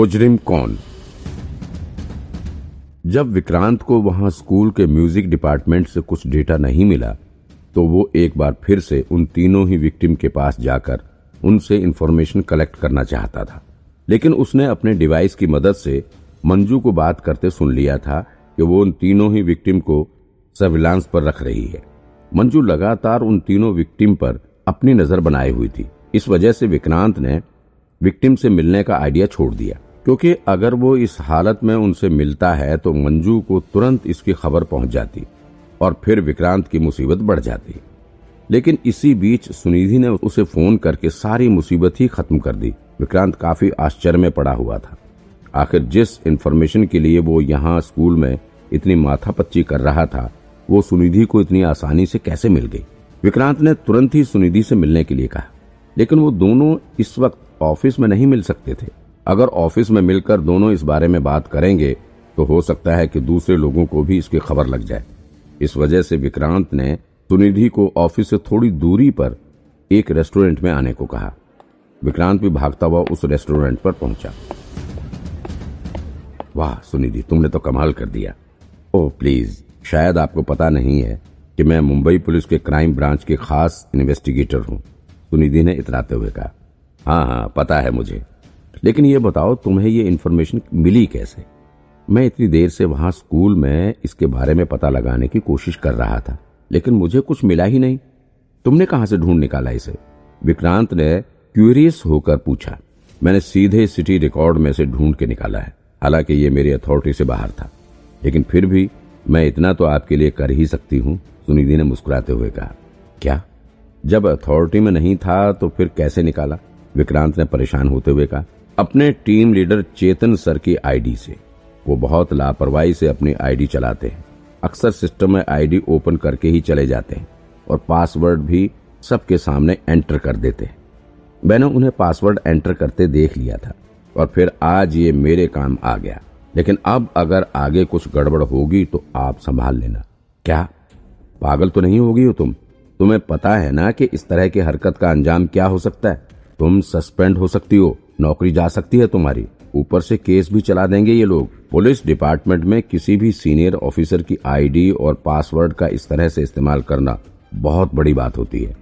मुजरिम कौन? जब विक्रांत को वहाँ स्कूल के म्यूज़िक डिपार्टमेंट से कुछ डेटा नहीं मिला तो वो एक बार फिर से उन तीनों ही विक्टिम के पास जाकर उनसे इंफॉर्मेशन कलेक्ट करना चाहता था। लेकिन उसने अपने डिवाइस की मदद से मंजू को बात करते सुन लिया था कि वो उन तीनों ही विक्टिम को सर्विलांस पर रख रही है। मंजू लगातार उन तीनों विक्टिम पर अपनी नज़र बनाए हुई थी। इस वजह से विक्रांत ने विक्टिम से मिलने का आइडिया छोड़ दिया। क्योंकि अगर वो इस हालत में उनसे मिलता है तो मंजू को तुरंत इसकी खबर पहुँच जाती और फिर विक्रांत की मुसीबत बढ़ जाती। लेकिन इसी बीच सुनिधि ने उसे फ़ोन करके सारी मुसीबत ही खत्म कर दी। विक्रांत काफ़ी आश्चर्य में पड़ा हुआ था। आखिर जिस इन्फॉर्मेशन के लिए वो यहाँ स्कूल में इतनी माथापच्ची कर रहा था, वो सुनिधि को इतनी आसानी से कैसे मिल गई? विक्रांत ने तुरंत ही सुनिधि से मिलने के लिए कहा। लेकिन वो दोनों इस वक्त ऑफ़िस में नहीं मिल सकते थे। अगर ऑफ़िस में मिलकर दोनों इस बारे में बात करेंगे तो हो सकता है कि दूसरे लोगों को भी इसकी खबर लग जाए। इस वजह से विक्रांत ने सुनिधि को ऑफ़िस से थोड़ी दूरी पर एक रेस्टोरेंट में आने को कहा। विक्रांत भी भागता हुआ उस रेस्टोरेंट पर पहुँचा। वाह, सुनिधि, तुमने तो कमाल कर दिया। ओह, प्लीज़, शायद आपको पता नहीं है कि मैं मुंबई पुलिस के क्राइम ब्रांच के खास इन्वेस्टिगेटर हूँ, सुनिधि ने इतराते हुए कहा। हाँ हाँ पता है मुझे। लेकिन ये बताओ, तुम्हें ये इन्फॉर्मेशन मिली कैसे? मैं इतनी देर से वहाँ स्कूल में इसके बारे में पता लगाने की कोशिश कर रहा था, लेकिन मुझे कुछ मिला ही नहीं। तुमने कहाँ से ढूंढ निकाला इसे? विक्रांत ने क्यूरियस होकर पूछा। मैंने सीधे सिटी रिकॉर्ड में से ढूंढ के निकाला है, हालाँकि ये मेरी अथॉरिटी से बाहर था। लेकिन फिर भी मैं इतना तो आपके लिए कर ही सकती हूँ सुनिधि ने मुस्कुराते हुए कहा। क्या? जब अथॉरिटी में नहीं था तो फिर कैसे निकाला? विक्रांत ने परेशान होते हुए कहा। अपने टीम लीडर चेतन सर की आईडी से। वो बहुत लापरवाही से अपनी आईडी चलाते हैं। अक्सर सिस्टम में आईडी ओपन करके ही चले जाते हैं और पासवर्ड भी सबके सामने एंटर कर देते हैं। मैंने उन्हें पासवर्ड एंटर करते देख लिया था और फिर आज ये मेरे काम आ गया। लेकिन अब अगर आगे कुछ गड़बड़ होगी तो आप संभाल लेना। क्या? पागल तो नहीं होगी हो तुम? तुम्हें पता है ना कि इस तरह की हरकत का अंजाम क्या हो सकता है? तुम सस्पेंड हो सकती हो। नौकरी जा सकती है तुम्हारी। ऊपर से केस भी चला देंगे ये लोग। पुलिस डिपार्टमेंट में किसी भी सीनियर ऑफिसर की आईडी और पासवर्ड का इस तरह से इस्तेमाल करना बहुत बड़ी बात होती है।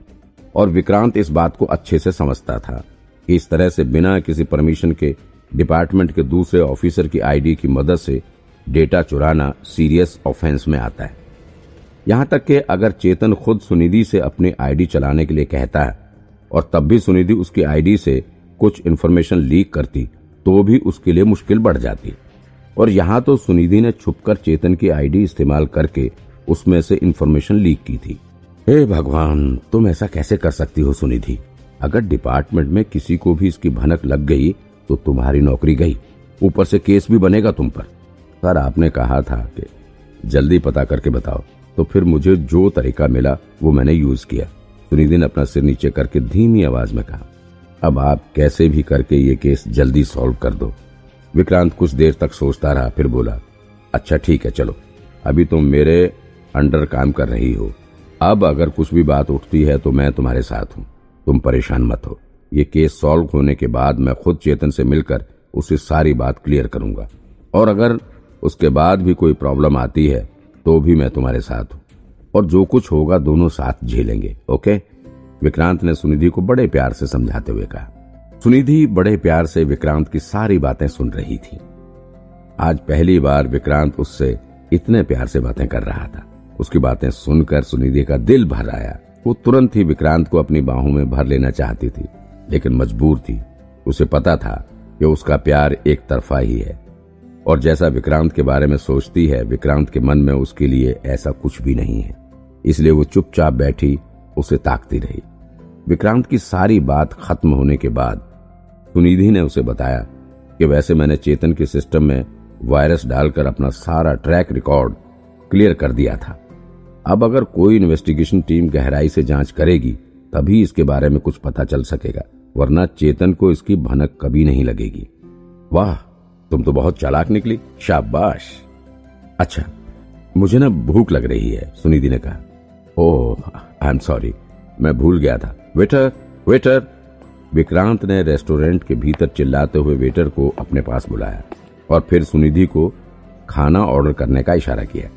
और विक्रांत इस बात को अच्छे से समझता था इस तरह से बिना किसी परमिशन के डिपार्टमेंट के दूसरे ऑफिसर की आईडी की मदद से डेटा चुराना सीरियस ऑफेंस में आता है। यहाँ तक कि अगर चेतन खुद सुनिधि से अपनी आईडी चलाने के लिए कहता है और तब भी सुनिधि उसकी आईडी से कुछ इन्फॉर्मेशन लीक करती तो भी उसके लिए मुश्किल बढ़ जाती। और यहाँ तो सुनिधि ने छुपकर चेतन की आईडी इस्तेमाल करके उसमें से इन्फॉर्मेशन लीक की थी। हे भगवान, तुम ऐसा कैसे कर सकती हो सुनिधि? अगर डिपार्टमेंट में किसी को भी इसकी भनक लग गई तो तुम्हारी नौकरी गई। ऊपर से केस भी बनेगा तुम पर। सर, आपने कहा था कि जल्दी पता करके बताओ। तो फिर मुझे जो तरीका मिला, वो मैंने यूज़ किया। सुनिधि ने अपना सिर नीचे करके धीमी आवाज़ में कहा अब आप कैसे भी करके ये केस जल्दी सॉल्व कर दो। विक्रांत कुछ देर तक सोचता रहा, फिर बोला अच्छा ठीक है, चलो। अभी तुम मेरे अंडर काम कर रही हो। अब अगर कुछ भी बात उठती है तो मैं तुम्हारे साथ हूँ। तुम परेशान मत हो। ये केस सॉल्व होने के बाद मैं खुद चेतन से मिलकर उसे सारी बात क्लियर करूँगा। और अगर उसके बाद भी कोई प्रॉब्लम आती है तो भी मैं तुम्हारे साथ हूँ। और जो कुछ होगा, दोनों साथ झेलेंगे, ओके? विक्रांत ने सुनिधि को बड़े प्यार से समझाते हुए कहा, सुनिधि बड़े प्यार से विक्रांत की सारी बातें सुन रही थी। आज पहली बार विक्रांत उससे इतने प्यार से बातें कर रहा था। उसकी बातें सुनकर सुनिधि का दिल भर आया। वो तुरंत ही विक्रांत को अपनी बाहों में भर लेना चाहती थी, लेकिन मजबूर थी। उसे पता था कि उसका प्यार एक तरफा ही है। और जैसा विक्रांत के बारे में सोचती है, विक्रांत के मन में उसके लिए ऐसा कुछ भी नहीं है। इसलिए वो चुपचाप बैठी उसे ताकती रही। विक्रांत की सारी बात खत्म होने के बाद सुनिधि ने उसे बताया कि वैसे मैंने चेतन के सिस्टम में वायरस डालकर अपना सारा ट्रैक रिकॉर्ड क्लियर कर दिया था। अब अगर कोई इन्वेस्टिगेशन टीम गहराई से जाँच करेगी, तभी इसके बारे में कुछ पता चल सकेगा, वरना चेतन को इसकी भनक कभी नहीं लगेगी। वाह, तुम तो बहुत चालाक निकली। शाबाश। अच्छा मुझे ना भूख लग रही है, सुनिधि ने कहा। ओह आई एम सॉरी मैं भूल गया था। वेटर वेटर विक्रांत ने रेस्टोरेंट के भीतर चिल्लाते हुए वेटर को अपने पास बुलाया और फिर सुनिधि को खाना ऑर्डर करने का इशारा किया।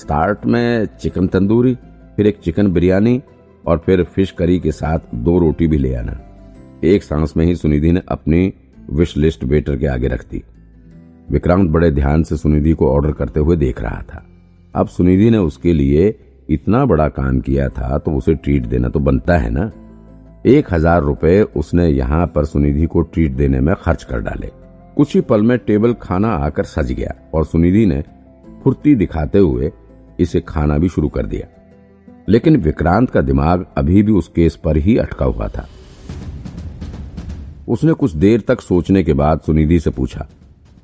स्टार्ट में चिकन तंदूरी, फिर एक चिकन बिरयानी और फिर फ़िश करी के साथ दो रोटी भी ले आना। एक सांस में ही सुनिधि ने अपनी विश लिस्ट वेटर के आगे रख दी। विक्रांत बड़े ध्यान से सुनिधि को ऑर्डर करते हुए देख रहा था। अब सुनिधि ने उसके लिए इतना बड़ा काम किया था तो उसे ट्रीट देना तो बनता है ना। एक हज़ार रुपए उसने यहाँ पर सुनिधि को ट्रीट देने में खर्च कर डाले। कुछ ही पल में टेबल खाना आकर सज गया और सुनिधि ने फुर्ती दिखाते हुए इसे खाना भी शुरू कर दिया। लेकिन विक्रांत का दिमाग अभी भी उस केस पर ही अटका हुआ था। उसने कुछ देर तक सोचने के बाद सुनिधि से पूछा,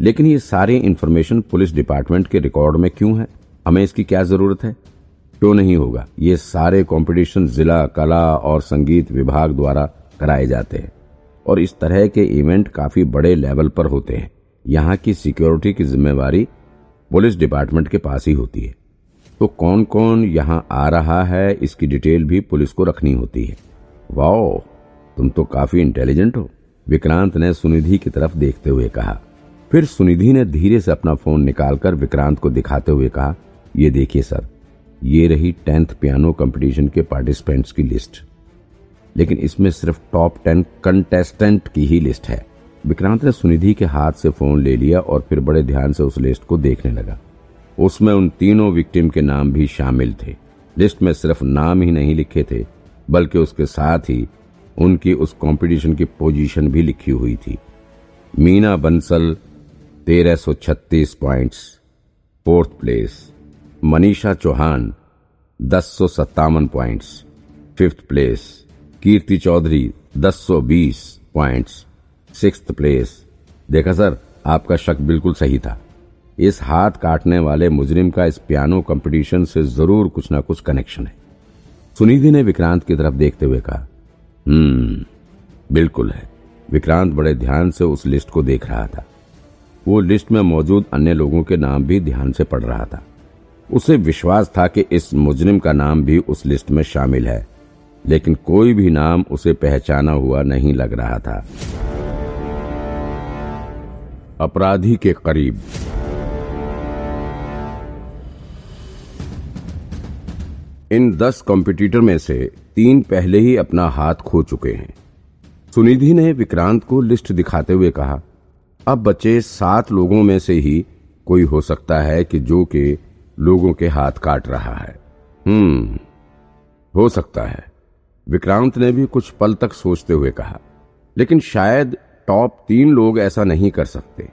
लेकिन ये सारी इन्फॉर्मेशन पुलिस डिपार्टमेंट के रिकॉर्ड में क्यों है? हमें इसकी क्या ज़रूरत है? क्यों नहीं होगा? ये सारे कंपटीशन जिला, कला और संगीत विभाग द्वारा कराए जाते हैं। और इस तरह के इवेंट काफ़ी बड़े लेवल पर होते हैं। यहाँ की सिक्योरिटी की जिम्मेवारी पुलिस डिपार्टमेंट के पास ही होती है। तो कौन कौन यहाँ आ रहा है, इसकी डिटेल भी पुलिस को रखनी होती है। वाओ, तुम तो काफ़ी इंटेलिजेंट हो। विक्रांत ने सुनिधि की तरफ़ देखते हुए कहा। फिर सुनिधि ने धीरे से अपना फ़ोन निकालकर विक्रांत को दिखाते हुए कहा, ये देखिए सर ये रही टेंथ पियानो कंपटीशन के पार्टिसिपेंट्स की लिस्ट। लेकिन इसमें सिर्फ़ टॉप टेन कंटेस्टेंट की ही लिस्ट है। विक्रांत ने सुनिधि के हाथ से फ़ोन ले लिया और फिर बड़े ध्यान से उस लिस्ट को देखने लगा। उसमें उन तीनों विक्टिम के नाम भी शामिल थे। लिस्ट में सिर्फ़ नाम ही नहीं लिखे थे, बल्कि उसके साथ ही उनकी उस कंपटीशन की पोजीशन भी लिखी हुई थी। मीना बंसल, तेरह सौ छत्तीस points, fourth place. Manisha Chauhan, दस सौ सत्तावन points fifth place Kirti Chaudhary, दस सौ बीस पॉइंट्स सिक्स प्लेस देखा सर, आपका शक बिल्कुल सही था। इस हाथ काटने वाले मुजरिम का इस पियानो कंपटीशन से ज़रूर कुछ ना कुछ कनेक्शन है। सुनिधि ने विक्रांत की तरफ़ देखते हुए कहा हम्म बिल्कुल है। विक्रांत बड़े ध्यान से उस लिस्ट को देख रहा था। वो लिस्ट में मौजूद अन्य लोगों के नाम भी ध्यान से पढ़ रहा था। उसे विश्वास था कि इस मुजरिम का नाम भी उस लिस्ट में शामिल है, लेकिन कोई भी नाम उसे पहचाना हुआ नहीं लग रहा था। अपराधी के करीब। इन दस कॉम्पिटिटर में से तीन पहले ही अपना हाथ खो चुके हैं। सुनिधि ने विक्रांत को लिस्ट दिखाते हुए कहा, अब बचे सात लोगों में से ही कोई हो सकता है कि जो के लोगों के हाथ काट रहा है। हम्म हो सकता है। विक्रांत ने भी कुछ पल तक सोचते हुए कहा, लेकिन शायद टॉप तीन लोग ऐसा नहीं कर सकते।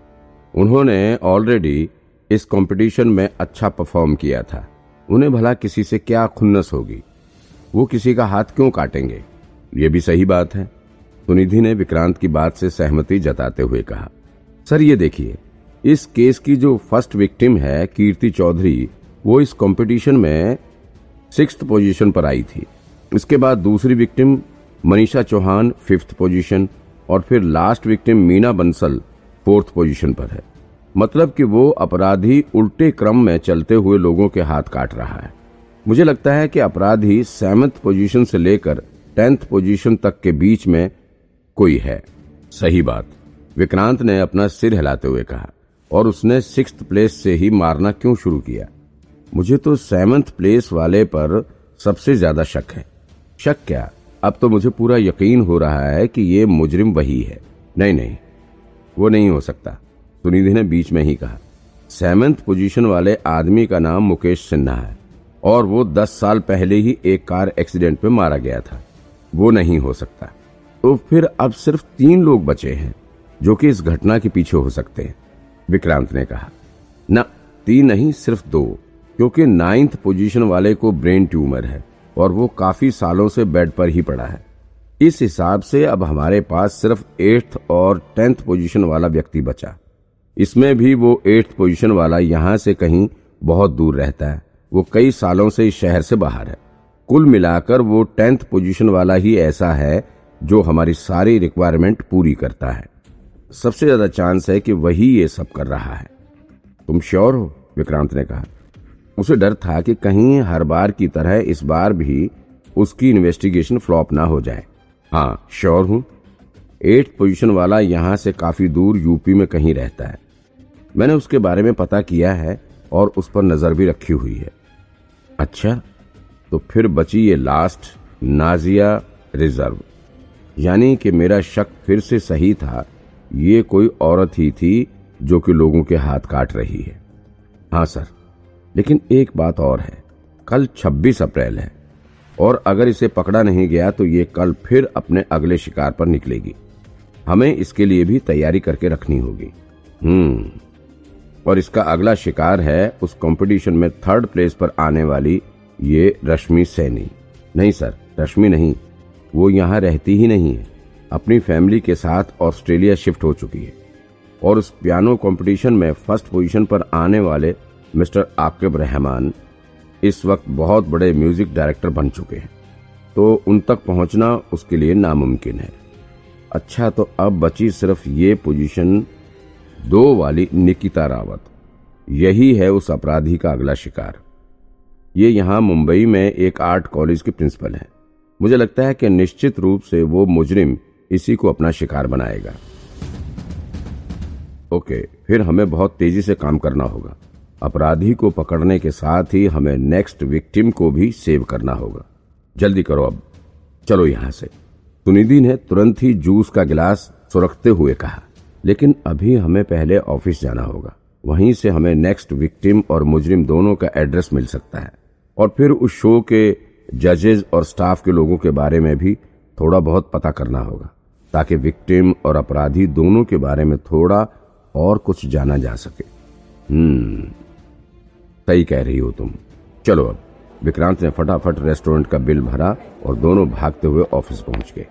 उन्होंने ऑलरेडी इस कंपटीशन में अच्छा परफॉर्म किया था। उन्हें भला किसी से क्या खुन्नस होगी? वो किसी का हाथ क्यों काटेंगे? ये भी सही बात है। सुनिधि ने विक्रांत की बात से सहमति जताते हुए कहा, सर ये देखिए, इस केस की जो फ़र्स्ट विक्टिम है, कीर्ति चौधरी वो इस कंपटीशन में सिक्स पोजीशन पर आई थी। इसके बाद दूसरी victim Manisha Chauhan fifth position और फिर last victim Meena Bansal fourth position पर है। मतलब कि वो अपराधी उल्टे क्रम में चलते हुए लोगों के हाथ काट रहा है। मुझे लगता है कि अपराधी सेवंथ पोजीशन से लेकर टेंथ पोजीशन तक के बीच में कोई है। सही बात। विक्रांत ने अपना सिर हिलाते हुए कहा और उसने सिक्स प्लेस से ही मारना क्यों शुरू किया? मुझे तो सेवंथ प्लेस वाले पर सबसे ज़्यादा शक है। शक क्या? अब तो मुझे पूरा यकीन हो रहा है कि ये मुजरिम वही है। नहीं नहीं, वो नहीं हो सकता। सुनिधि ने बीच में ही कहा। सेवंथ पोजीशन वाले आदमी का नाम मुकेश सिन्हा है, और वो दस साल पहले ही एक कार एक्सीडेंट में मारा गया था। वो नहीं हो सकता। तो फिर अब सिर्फ़ तीन लोग बचे हैं, जो कि इस घटना के पीछे हो सकते हैं, विक्रांत ने कहा। न, तीन नहीं, सिर्फ़ दो। क्योंकि नाइन्थ पोजीशन वाले को ब्रेन ट्यूमर है और वो काफ़ी सालों से बेड पर ही पड़ा है। इस हिसाब से अब हमारे पास सिर्फ़ एट्थ और टेंथ पोजीशन वाला व्यक्ति बचा। इसमें भी वो एट्थ पोजीशन वाला यहाँ से कहीं बहुत दूर रहता है। वो कई सालों से इस शहर से बाहर है। कुल मिलाकर वो टेंथ पोजीशन वाला ही ऐसा है जो हमारी सारी रिक्वायरमेंट पूरी करता है। सबसे ज़्यादा चांस है कि वही ये सब कर रहा है। तुम श्योर हो? विक्रांत ने कहा। उसे डर था कि कहीं हर बार की तरह इस बार भी उसकी इन्वेस्टिगेशन फ्लॉप ना हो जाए। हाँ श्योर हूँ। एट पोजीशन वाला यहाँ से काफ़ी दूर यूपी में कहीं रहता है। मैंने उसके बारे में पता किया है और उस पर नज़र भी रखी हुई है। अच्छा तो फिर बची ये लास्ट नाजिया रिज़र्व यानी कि मेरा शक फिर से सही था। ये कोई औरत ही थी जो कि लोगों के हाथ काट रही है। हाँ सर लेकिन एक बात और है, कल 26 अप्रैल है, और अगर इसे पकड़ा नहीं गया तो ये कल फिर अपने अगले शिकार पर निकलेगी। हमें इसके लिए भी तैयारी करके रखनी होगी। हम्म और इसका अगला शिकार है उस कंपटीशन में थर्ड प्लेस पर आने वाली ये रश्मि सैनी। नहीं सर, रश्मि नहीं, वो यहाँ रहती ही नहीं है। अपनी फैमिली के साथ ऑस्ट्रेलिया शिफ्ट हो चुकी है, और उस पियानो कंपटीशन में फ़र्स्ट पोजीशन पर आने वाले मिस्टर आकिब रहमान इस वक्त बहुत बड़े म्यूज़िक डायरेक्टर बन चुके हैं। तो उन तक पहुँचना उसके लिए नामुमकिन है। अच्छा तो अब बची सिर्फ़ ये पोजीशन दो वाली निकिता रावत। यही है उस अपराधी का अगला शिकार। ये यहाँ मुंबई में एक आर्ट कॉलेज के प्रिंसिपल हैं। मुझे लगता है कि निश्चित रूप से वो मुजरिम इसी को अपना शिकार बनाएगा। ओके, फिर हमें बहुत तेज़ी से काम करना होगा। अपराधी को पकड़ने के साथ ही हमें नेक्स्ट विक्टिम को भी सेव करना होगा। जल्दी करो अब। चलो यहाँ से। सुनिधि ने तुरंत ही जूस का गिलास सुरखते हुए कहा, लेकिन अभी हमें पहले ऑफ़िस जाना होगा। वहीं से हमें नेक्स्ट विक्टिम और मुजरिम दोनों का एड्रेस मिल सकता है। और फिर उस शो के जजेस और स्टाफ के लोगों के बारे में भी थोड़ा बहुत पता करना होगा, ताकि विक्टिम और अपराधी दोनों के बारे में थोड़ा और कुछ जाना जा सके। हम्म। सही कह रही हो तुम। चलो अब, विक्रांत ने फटाफट रेस्टोरेंट का बिल भरा और दोनों भागते हुए ऑफ़िस पहुँच गए।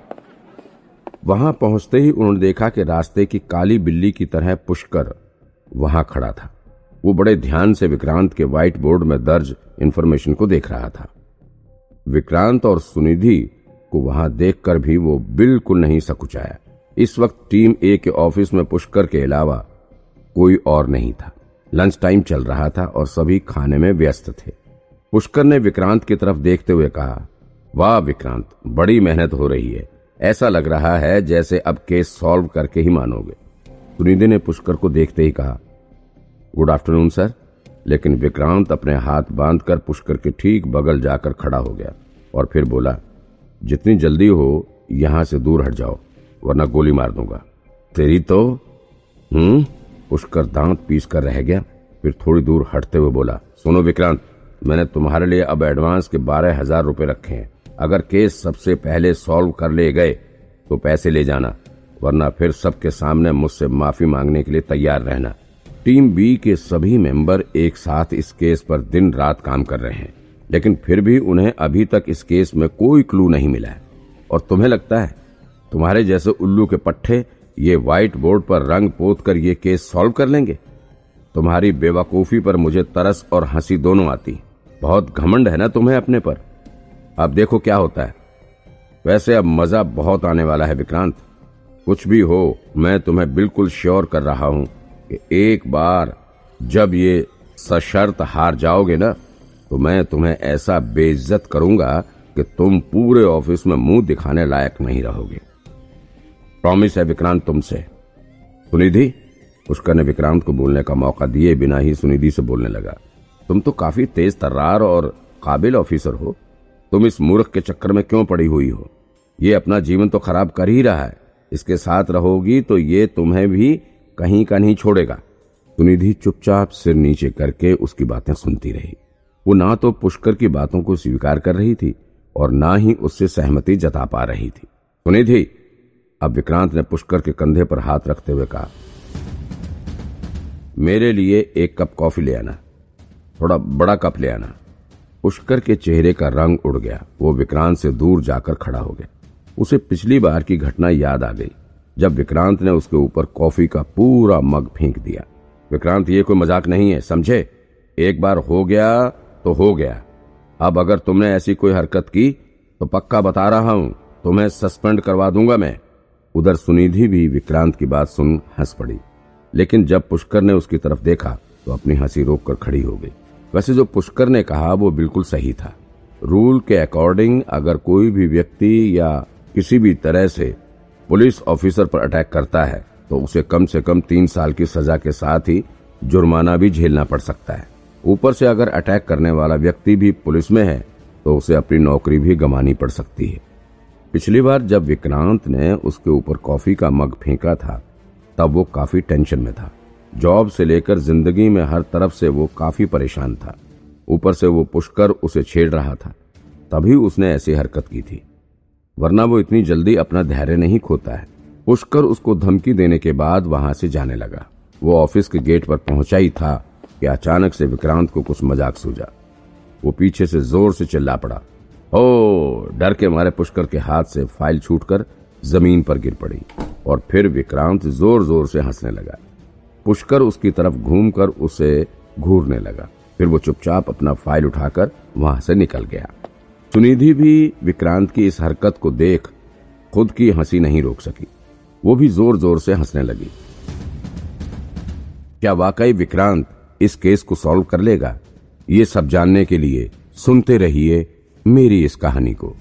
वहाँ पहुँचते ही उन्होंने देखा कि रास्ते की काली बिल्ली की तरह पुष्कर वहाँ खड़ा था। वो बड़े ध्यान से विक्रांत के व्हाइट बोर्ड में दर्ज इंफॉर्मेशन को देख रहा था। विक्रांत और सुनिधि को वहाँ देखकर भी वो बिल्कुल नहीं सकुचाया। इस वक्त टीम ए के ऑफ़िस में पुष्कर के अलावा कोई और नहीं था। लंच टाइम चल रहा था और सभी खाने में व्यस्त थे। पुष्कर ने विक्रांत की तरफ़ देखते हुए कहा, वाह विक्रांत, बड़ी मेहनत हो रही है। ऐसा लग रहा है जैसे अब केस सॉल्व करके ही मानोगे। सुनिधि ने पुष्कर को देखते ही कहा, गुड आफ्टरनून सर। लेकिन विक्रांत अपने हाथ बांधकर पुष्कर के ठीक बगल जाकर खड़ा हो गया और फिर बोला, जितनी जल्दी हो, यहाँ से दूर हट जाओ, वरना गोली मार दूँगा। तेरी तो? हम्म? पुष्कर दांत पीस कर रह गया। फिर थोड़ी दूर हटते हुए बोला, सुनो विक्रांत, मैंने तुम्हारे लिए अब एडवांस के बारह हज़ार रूपए रखे हैं। अगर केस सबसे पहले सॉल्व कर ले गए तो पैसे ले जाना, वरना फिर सबके सामने मुझसे माफ़ी मांगने के लिए तैयार रहना। टीम बी के सभी मेंबर एक साथ इस केस पर दिन रात काम कर रहे हैं, लेकिन फिर भी उन्हें अभी तक इस केस में कोई क्लू नहीं मिला है। और तुम्हें लगता है, तुम्हारे जैसे उल्लू के पट्टे ये व्हाइट बोर्ड पर रंग पोत कर ये केस सॉल्व कर लेंगे। तुम्हारी बेवकूफ़ी पर मुझे तरस और हँसी दोनों आती। बहुत घमंड है ना तुम्हें अपने पर? अब देखो क्या होता है। वैसे अब मज़ा बहुत आने वाला है विक्रांत। कुछ भी हो, मैं तुम्हें बिल्कुल श्योर कर रहा हूँ कि एक बार जब ये सशर्त हार जाओगे ना तो मैं तुम्हें ऐसा बेइज्जत करूँगा कि तुम पूरे ऑफ़िस में मुँह दिखाने लायक नहीं रहोगे। प्रॉमिस है विक्रांत तुमसे। सुनिधि, पुष्कर ने विक्रांत को बोलने का मौका दिए बिना ही सुनिधि से बोलने लगा, तुम तो काफ़ी तेज तर्रार और काबिल ऑफिसर हो। तुम इस मूर्ख के चक्कर में क्यों पड़ी हुई हो? ये अपना जीवन तो खराब कर ही रहा है। इसके साथ रहोगी तो ये तुम्हें भी कहीं का नहीं छोड़ेगा। सुनिधि चुपचाप सिर नीचे करके उसकी बातें सुनती रही। वो ना तो पुष्कर की बातों को स्वीकार कर रही थी और ना ही उससे सहमति जता पा रही थी। सुनिधि अब विक्रांत ने पुष्कर के कंधे पर हाथ रखते हुए कहा, मेरे लिए एक कप कॉफ़ी ले आना, थोड़ा बड़ा कप ले आना। पुष्कर के चेहरे का रंग उड़ गया, वो विक्रांत से दूर जाकर खड़ा हो गया। उसे पिछली बार की घटना याद आ गई, जब विक्रांत ने उसके ऊपर कॉफ़ी का पूरा मग फेंक दिया। विक्रांत, ये कोई मज़ाक नहीं है, समझे? एक बार हो गया तो हो गया। अब अगर तुमने ऐसी कोई हरकत की तो पक्का बता रहा हूँ, तुम्हें सस्पेंड करवा दूँगा मैं। उधर सुनिधि भी विक्रांत की बात सुन हंस पड़ी। लेकिन जब पुष्कर ने उसकी तरफ़ देखा तो अपनी हँसी रोक कर खड़ी हो गई। वैसे जो पुष्कर ने कहा, वो बिल्कुल सही था। रूल के अकॉर्डिंग अगर कोई भी व्यक्ति या किसी भी तरह से पुलिस ऑफिसर पर अटैक करता है तो उसे कम से कम तीन साल की सजा के साथ ही जुर्माना भी झेलना पड़ सकता है। ऊपर से अगर अटैक करने वाला व्यक्ति भी पुलिस में है तो उसे अपनी नौकरी भी गंवानी पड़ सकती है। पिछली बार जब विक्रांत ने उसके ऊपर कॉफ़ी का मग फेंका था, तब वो काफ़ी टेंशन में था। जॉब से लेकर ज़िंदगी में हर तरफ़ से वो काफ़ी परेशान था। ऊपर से वो पुष्कर उसे छेड़ रहा था। तभी उसने ऐसी हरकत की थी। वरना वो इतनी जल्दी अपना धैर्य नहीं खोता है। पुष्कर उसको धमकी देने के बाद वहाँ से जाने लगा। वो ऑफ़िस के गेट पर पहुँचा ही था कि अचानक से विक्रांत को कुछ मज़ाक सूझा। वो पीछे से ज़ोर से चिल्ला पड़ा। ओ, डर के मारे पुष्कर के हाथ से फ़ाइल छूटकर ज़मीन पर गिर पड़ी और फिर विक्रांत ज़ोर ज़ोर से हंसने लगा। पुष्कर उसकी तरफ़ घूमकर उसे घूरने लगा। फिर वो चुपचाप अपना फ़ाइल उठाकर वहाँ से निकल गया। सुनिधि भी विक्रांत की इस हरकत को देख खुद की हँसी नहीं रोक सकी। वो भी ज़ोर ज़ोर से हंसने लगी। क्या वाकई विक्रांत इस केस को सॉल्व कर लेगा? ये सब जानने के लिए सुनते रहिए मेरी इस कहानी को।